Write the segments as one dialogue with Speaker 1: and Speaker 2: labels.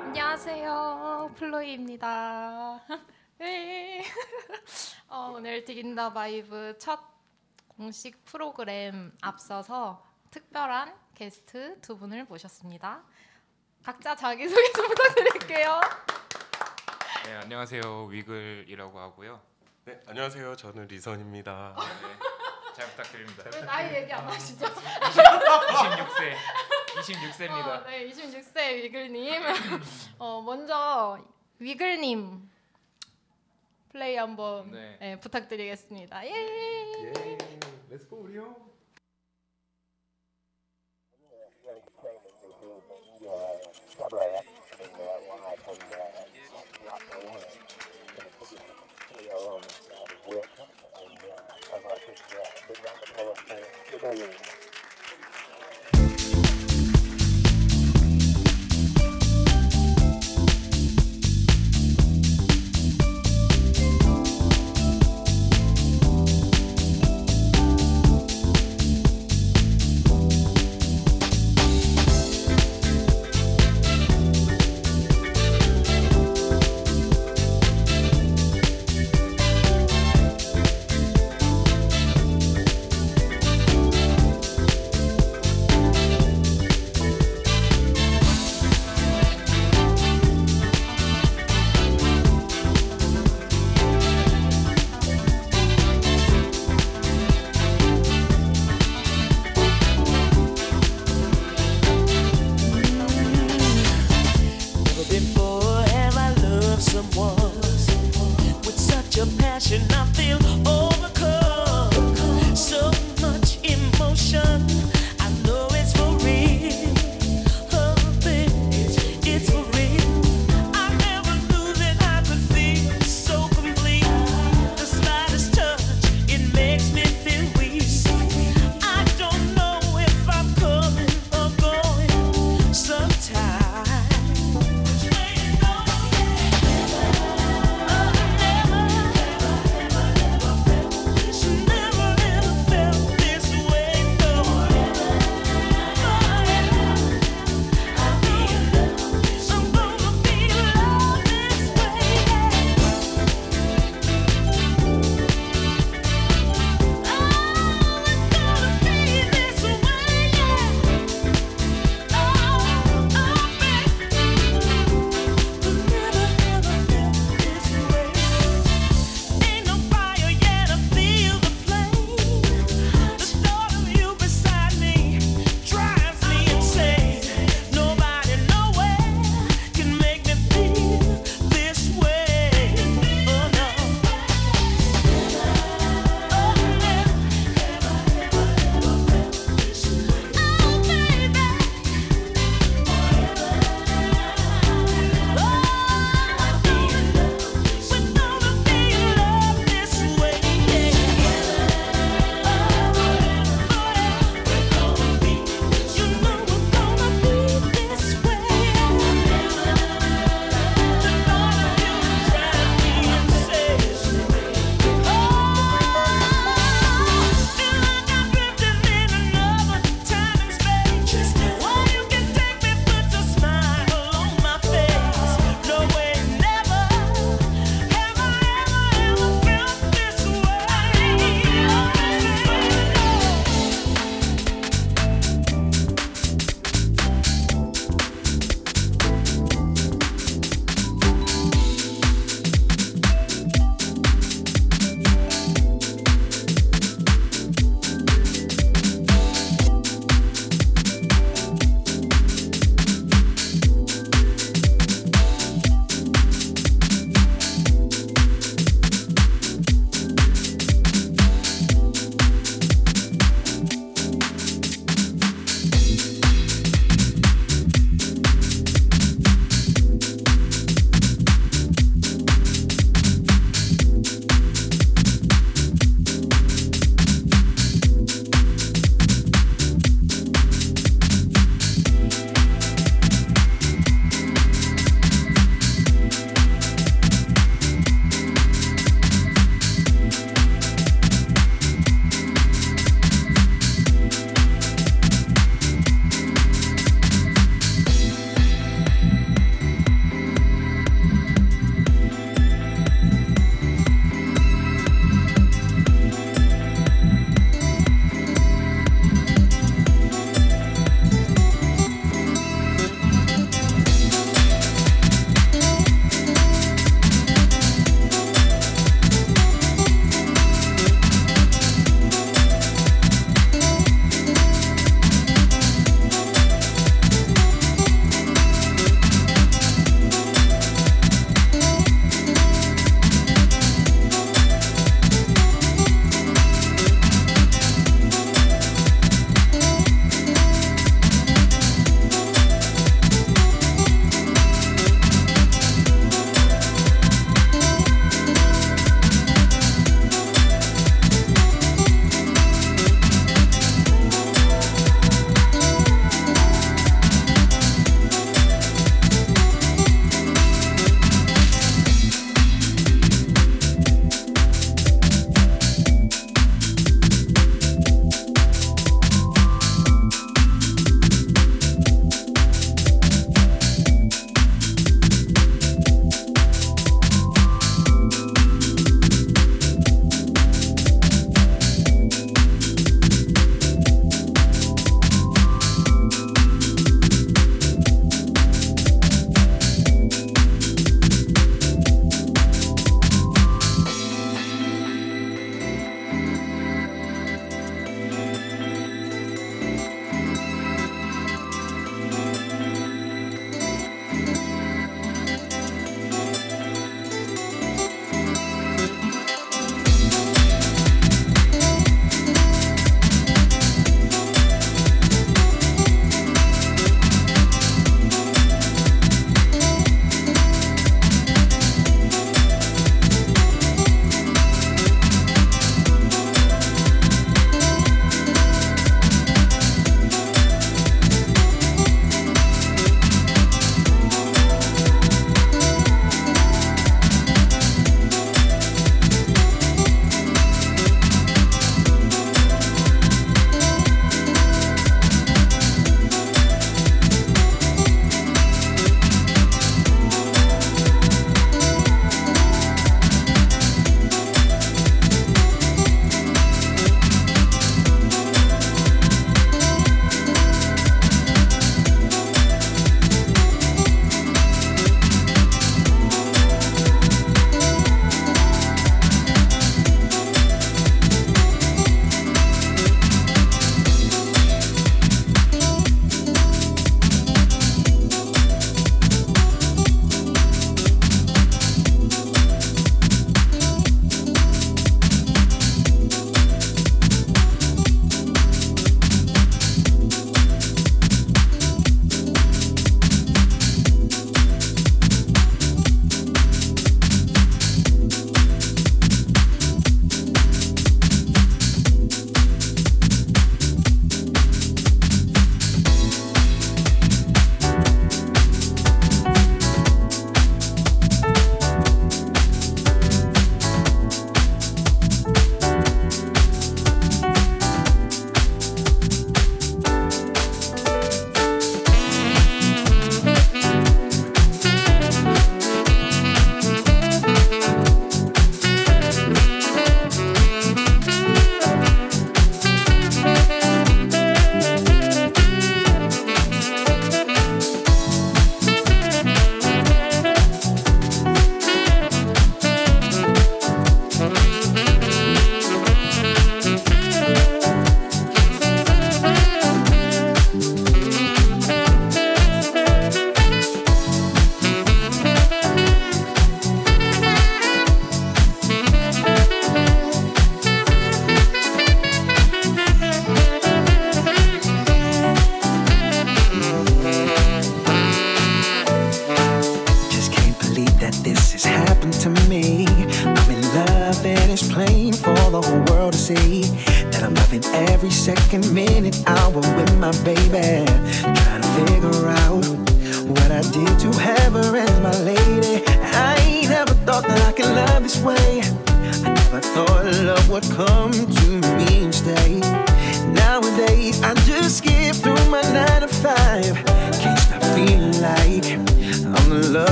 Speaker 1: 안녕하세요. 플로이입니다. 네. 어, 오늘 디긴더 바이브 첫 공식 프로그램 앞서서 특별한 게스트 두 분을 모셨습니다. 각자 자기소개 좀 부탁드릴게요.
Speaker 2: 네 안녕하세요 위글이라고 하고요.
Speaker 3: 네, 안녕하세요. 저는 리선입니다.
Speaker 2: 네, 잘 부탁드립니다.
Speaker 1: 왜 나이 얘기 안 하시죠?
Speaker 2: 26세 26세입니다.
Speaker 1: 어, 네, 26세 위글님. 어, 먼저 위글님 플레이 한번
Speaker 2: 네.
Speaker 1: 네, 부탁드리겠습니다. 예.
Speaker 3: 예, 렛츠고 우리요.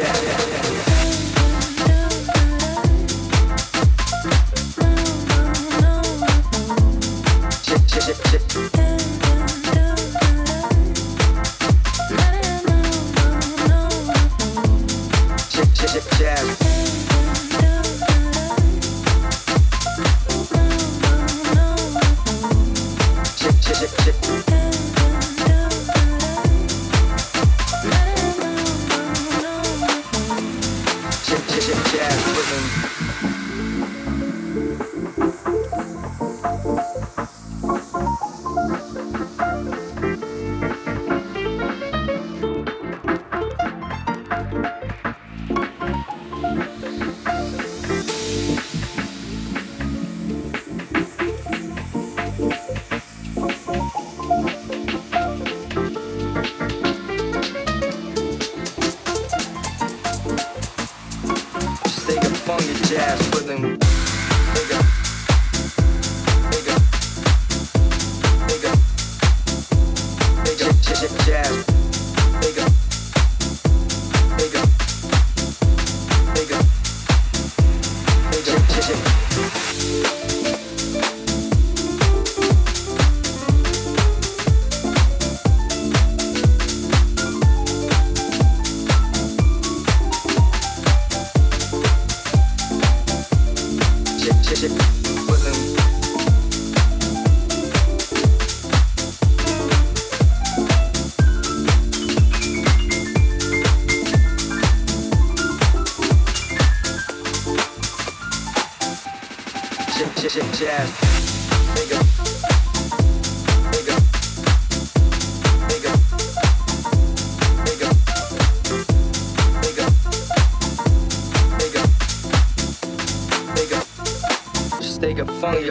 Speaker 4: Funky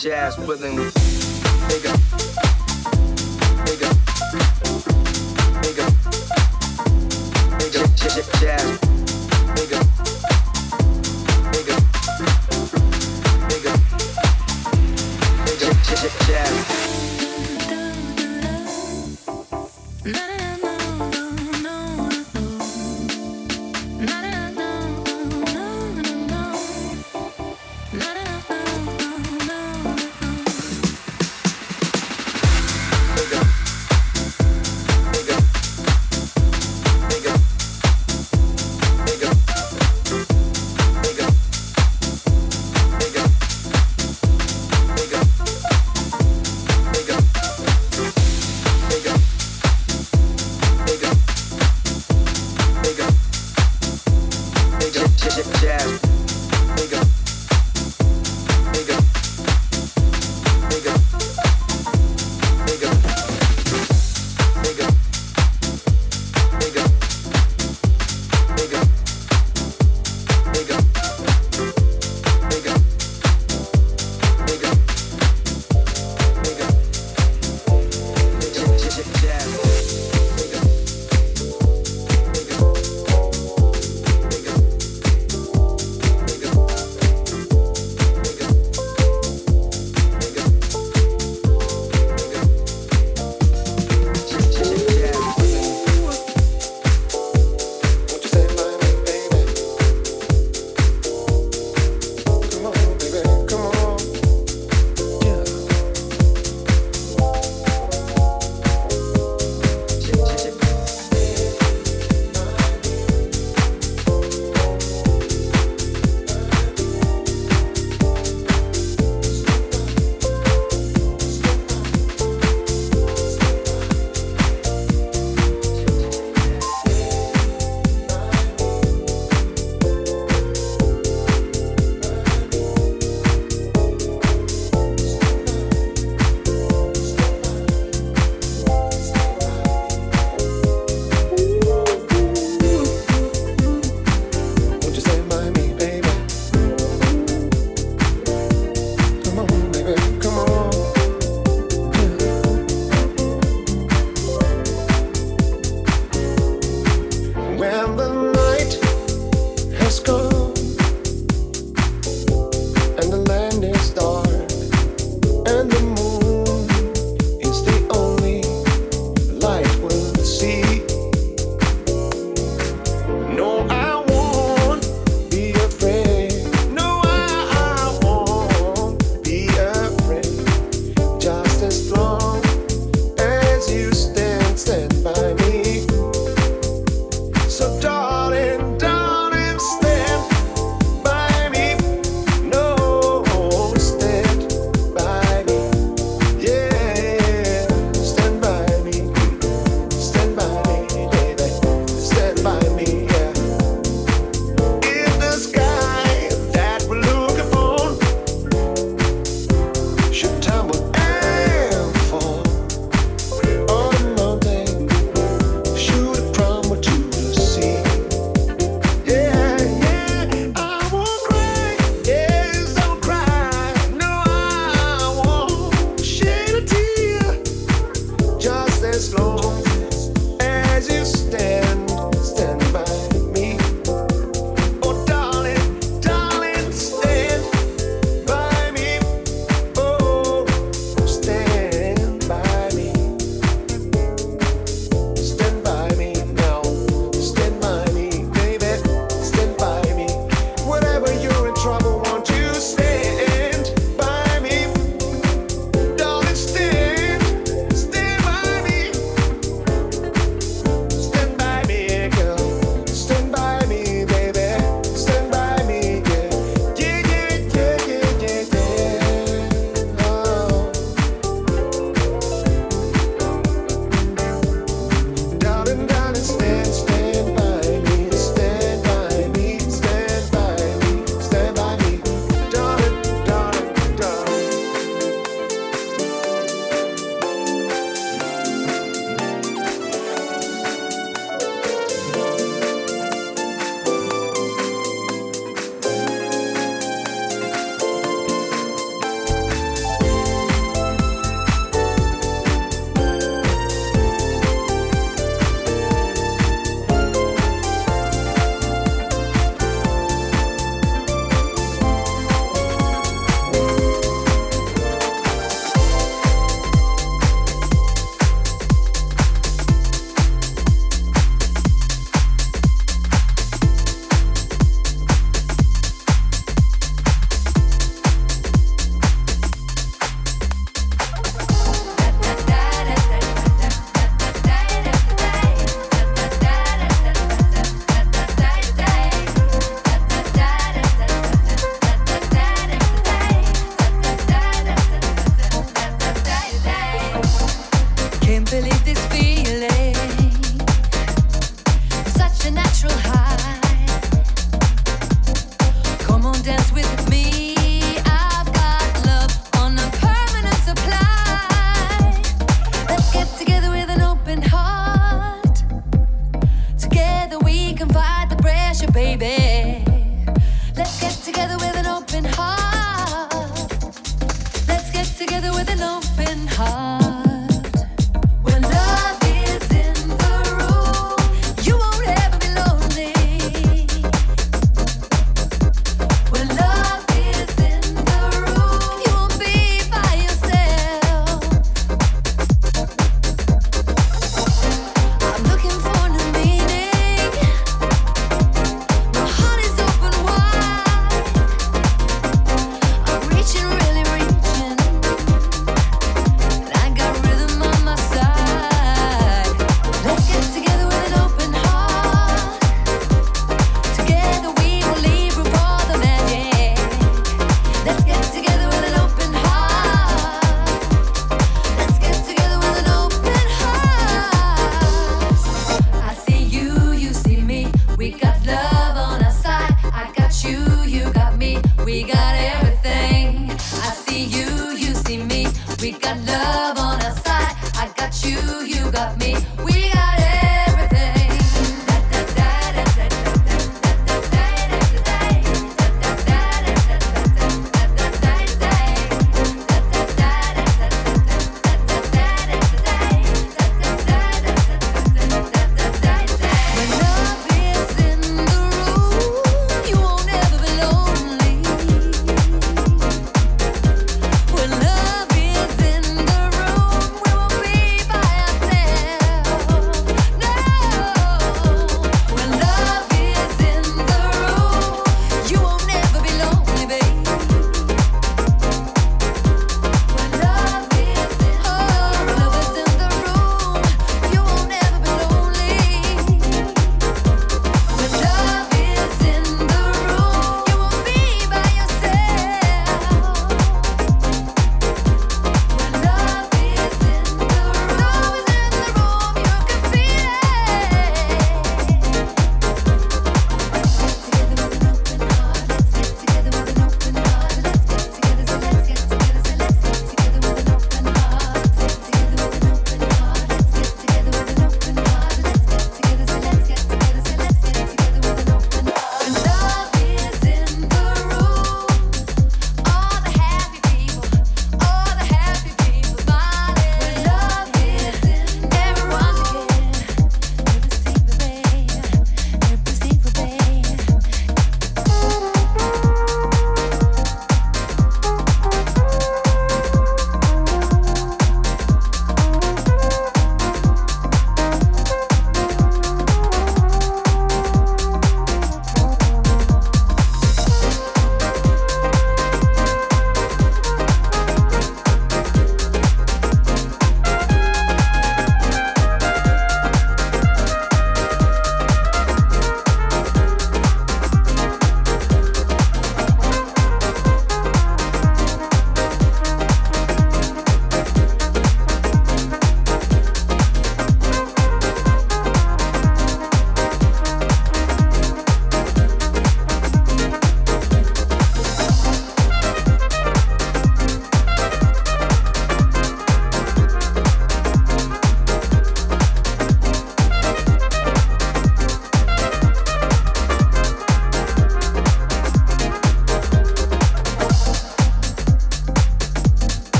Speaker 4: jazz rhythm.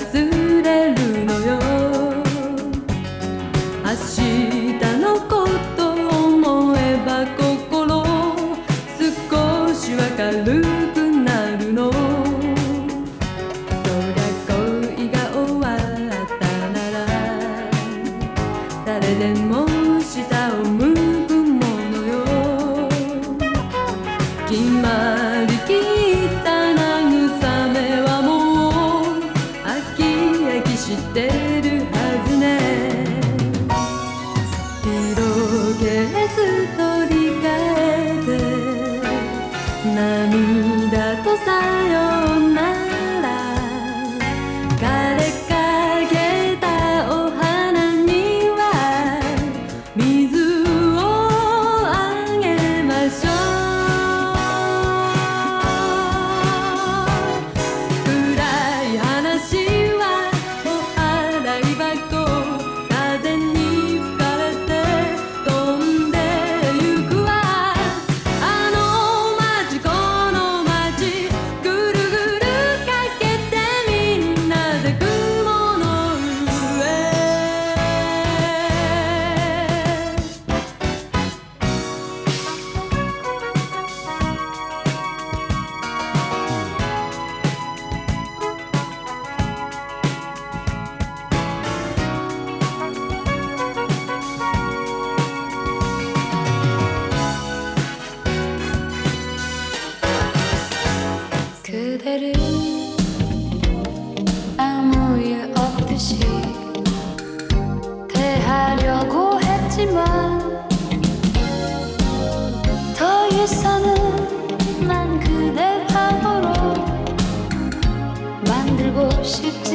Speaker 5: soon. should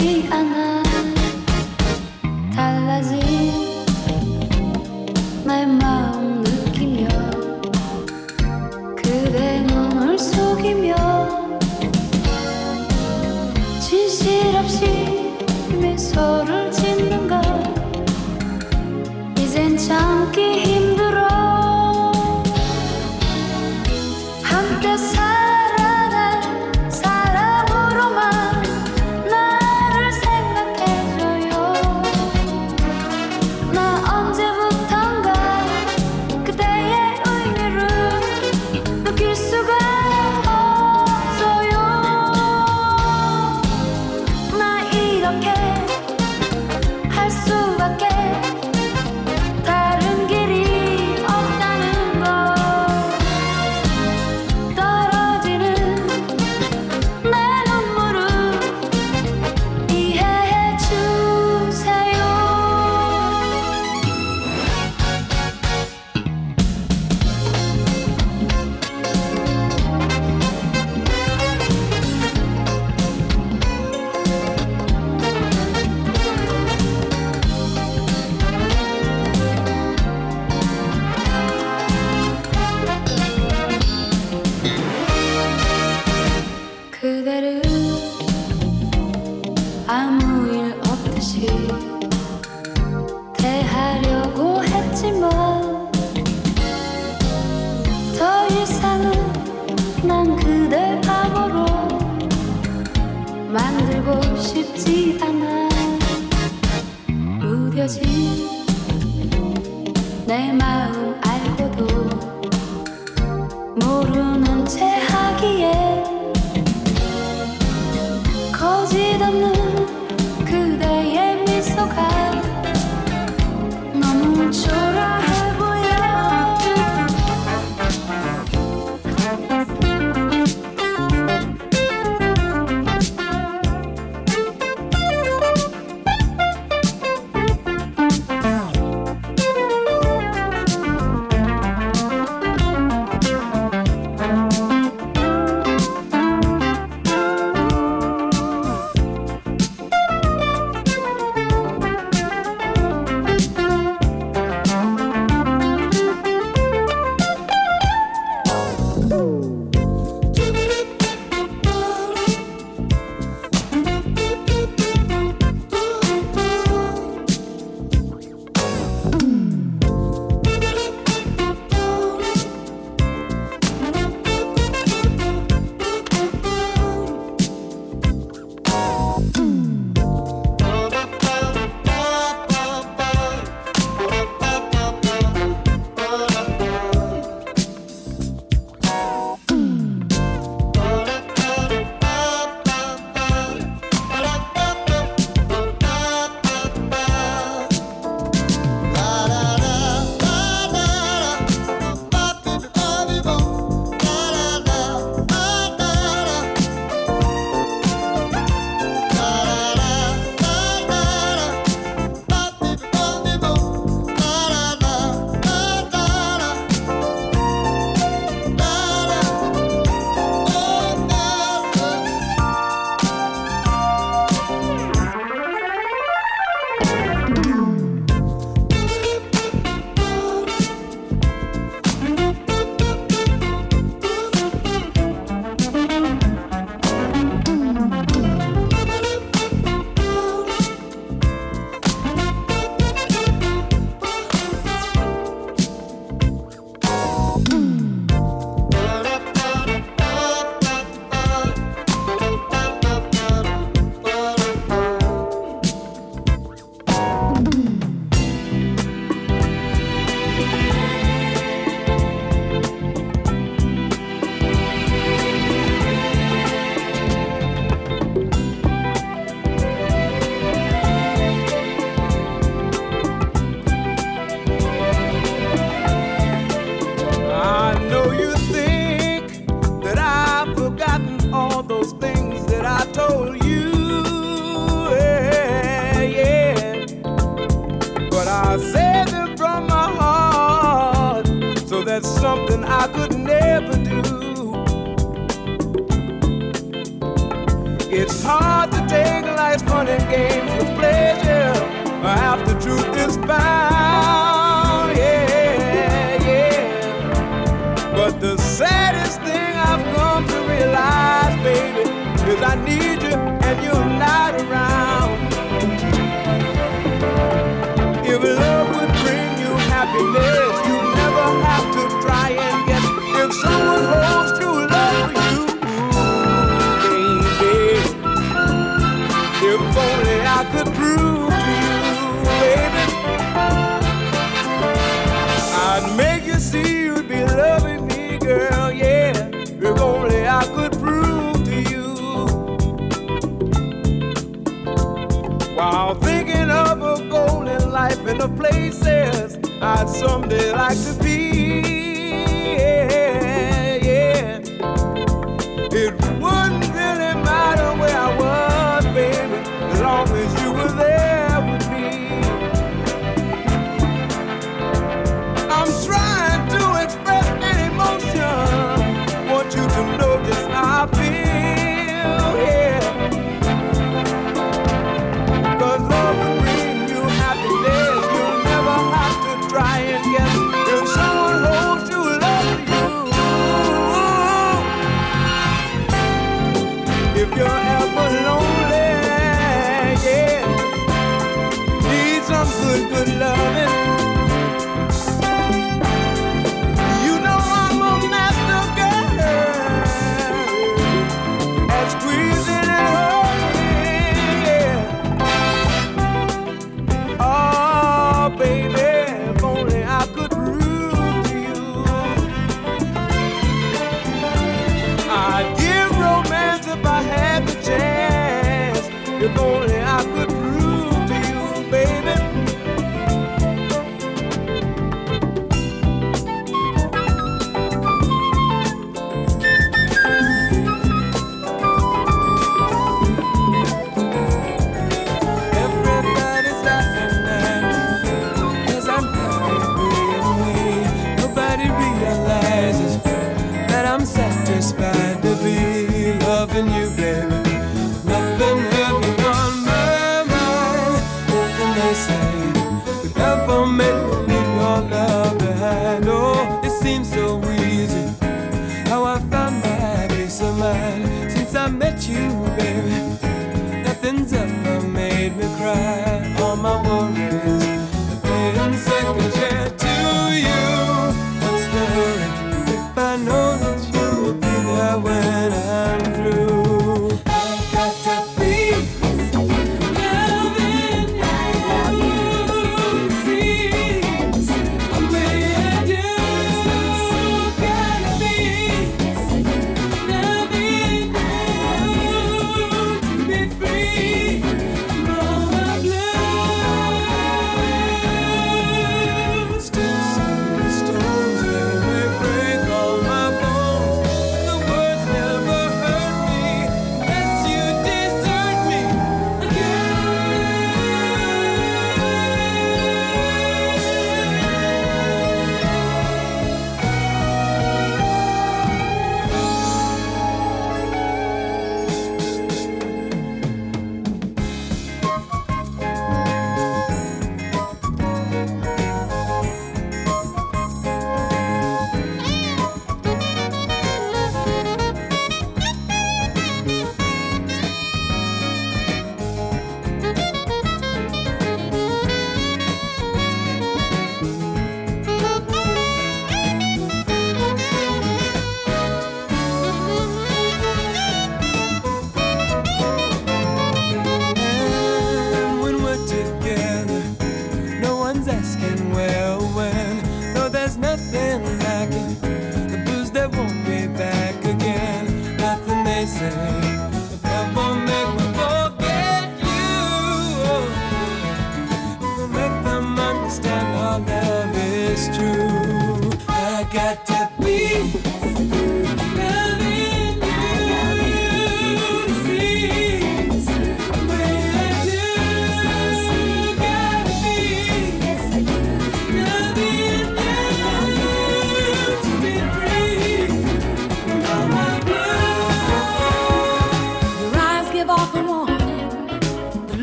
Speaker 5: I'd
Speaker 6: someday like to be.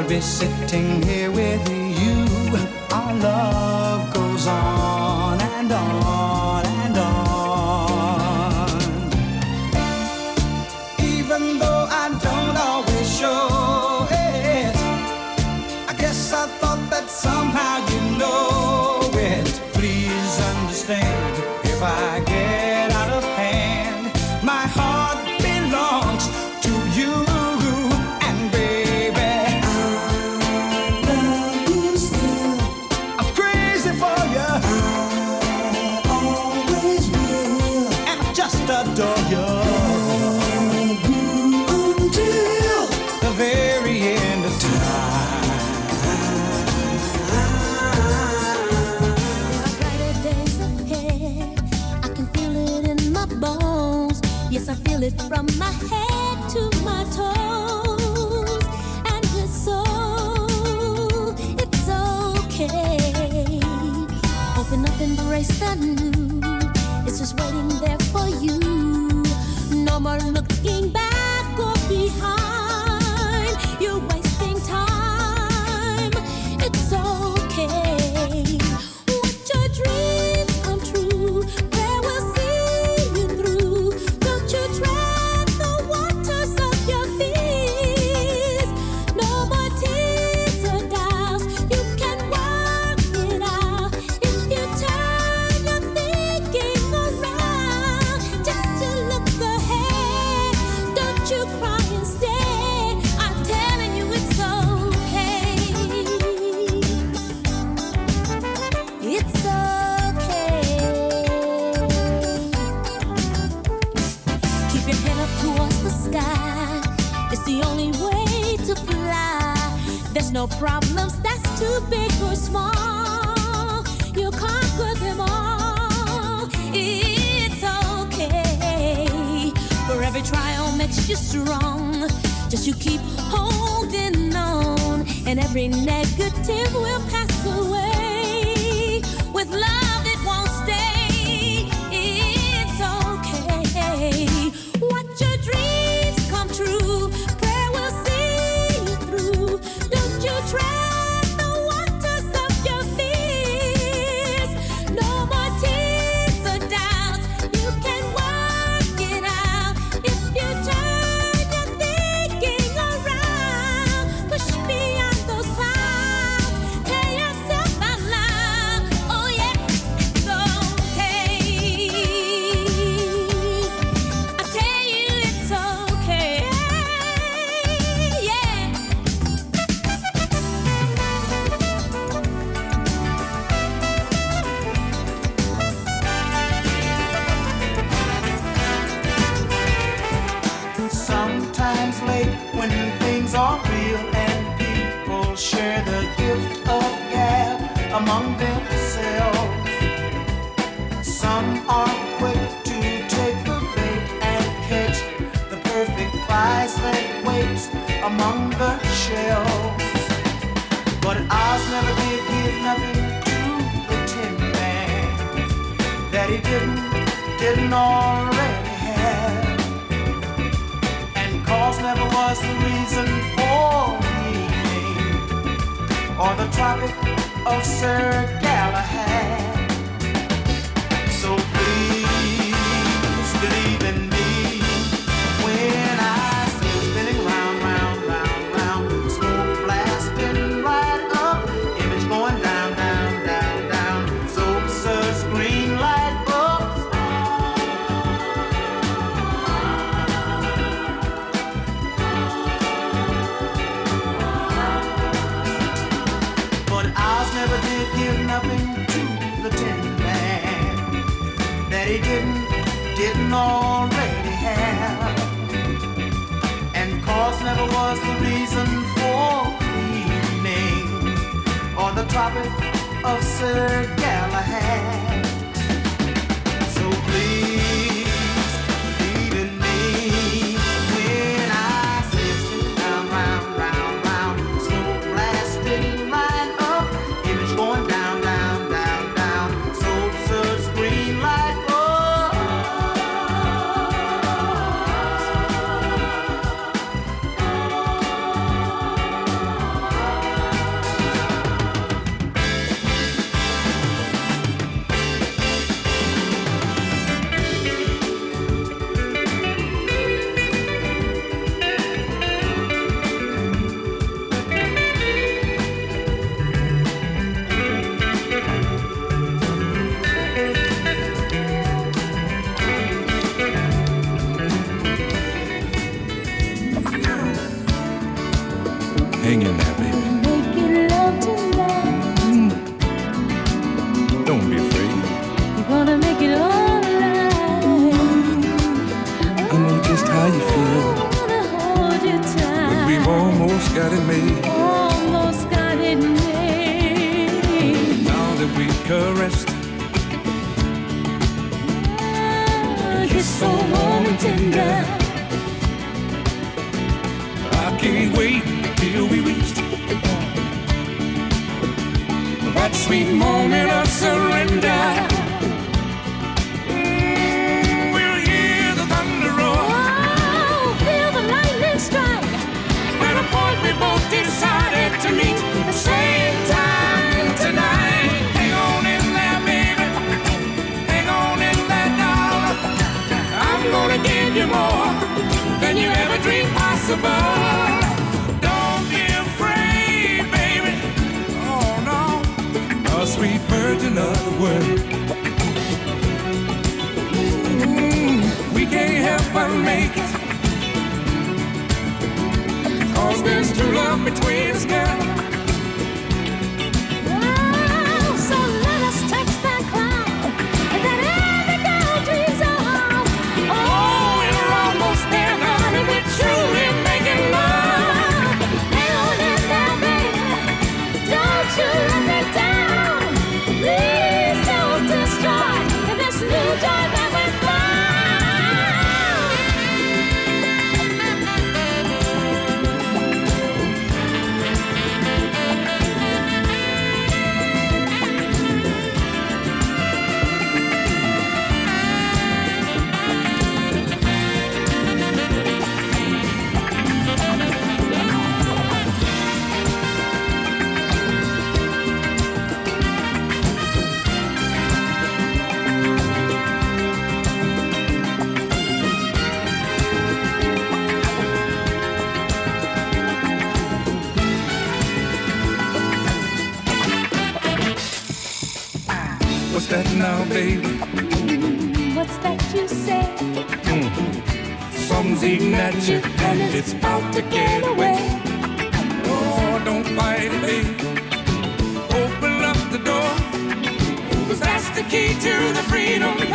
Speaker 7: I'll be sitting here with you. Our love
Speaker 8: so warm and tender.
Speaker 5: I can't wait till we reach that sweet moment of surrender. virgin of the. Mm, we can't help but make it. Cause there's true love between us now. It's about to get away. Oh, don't fight it, baby. Open up the door, cause that's the key to the freedom.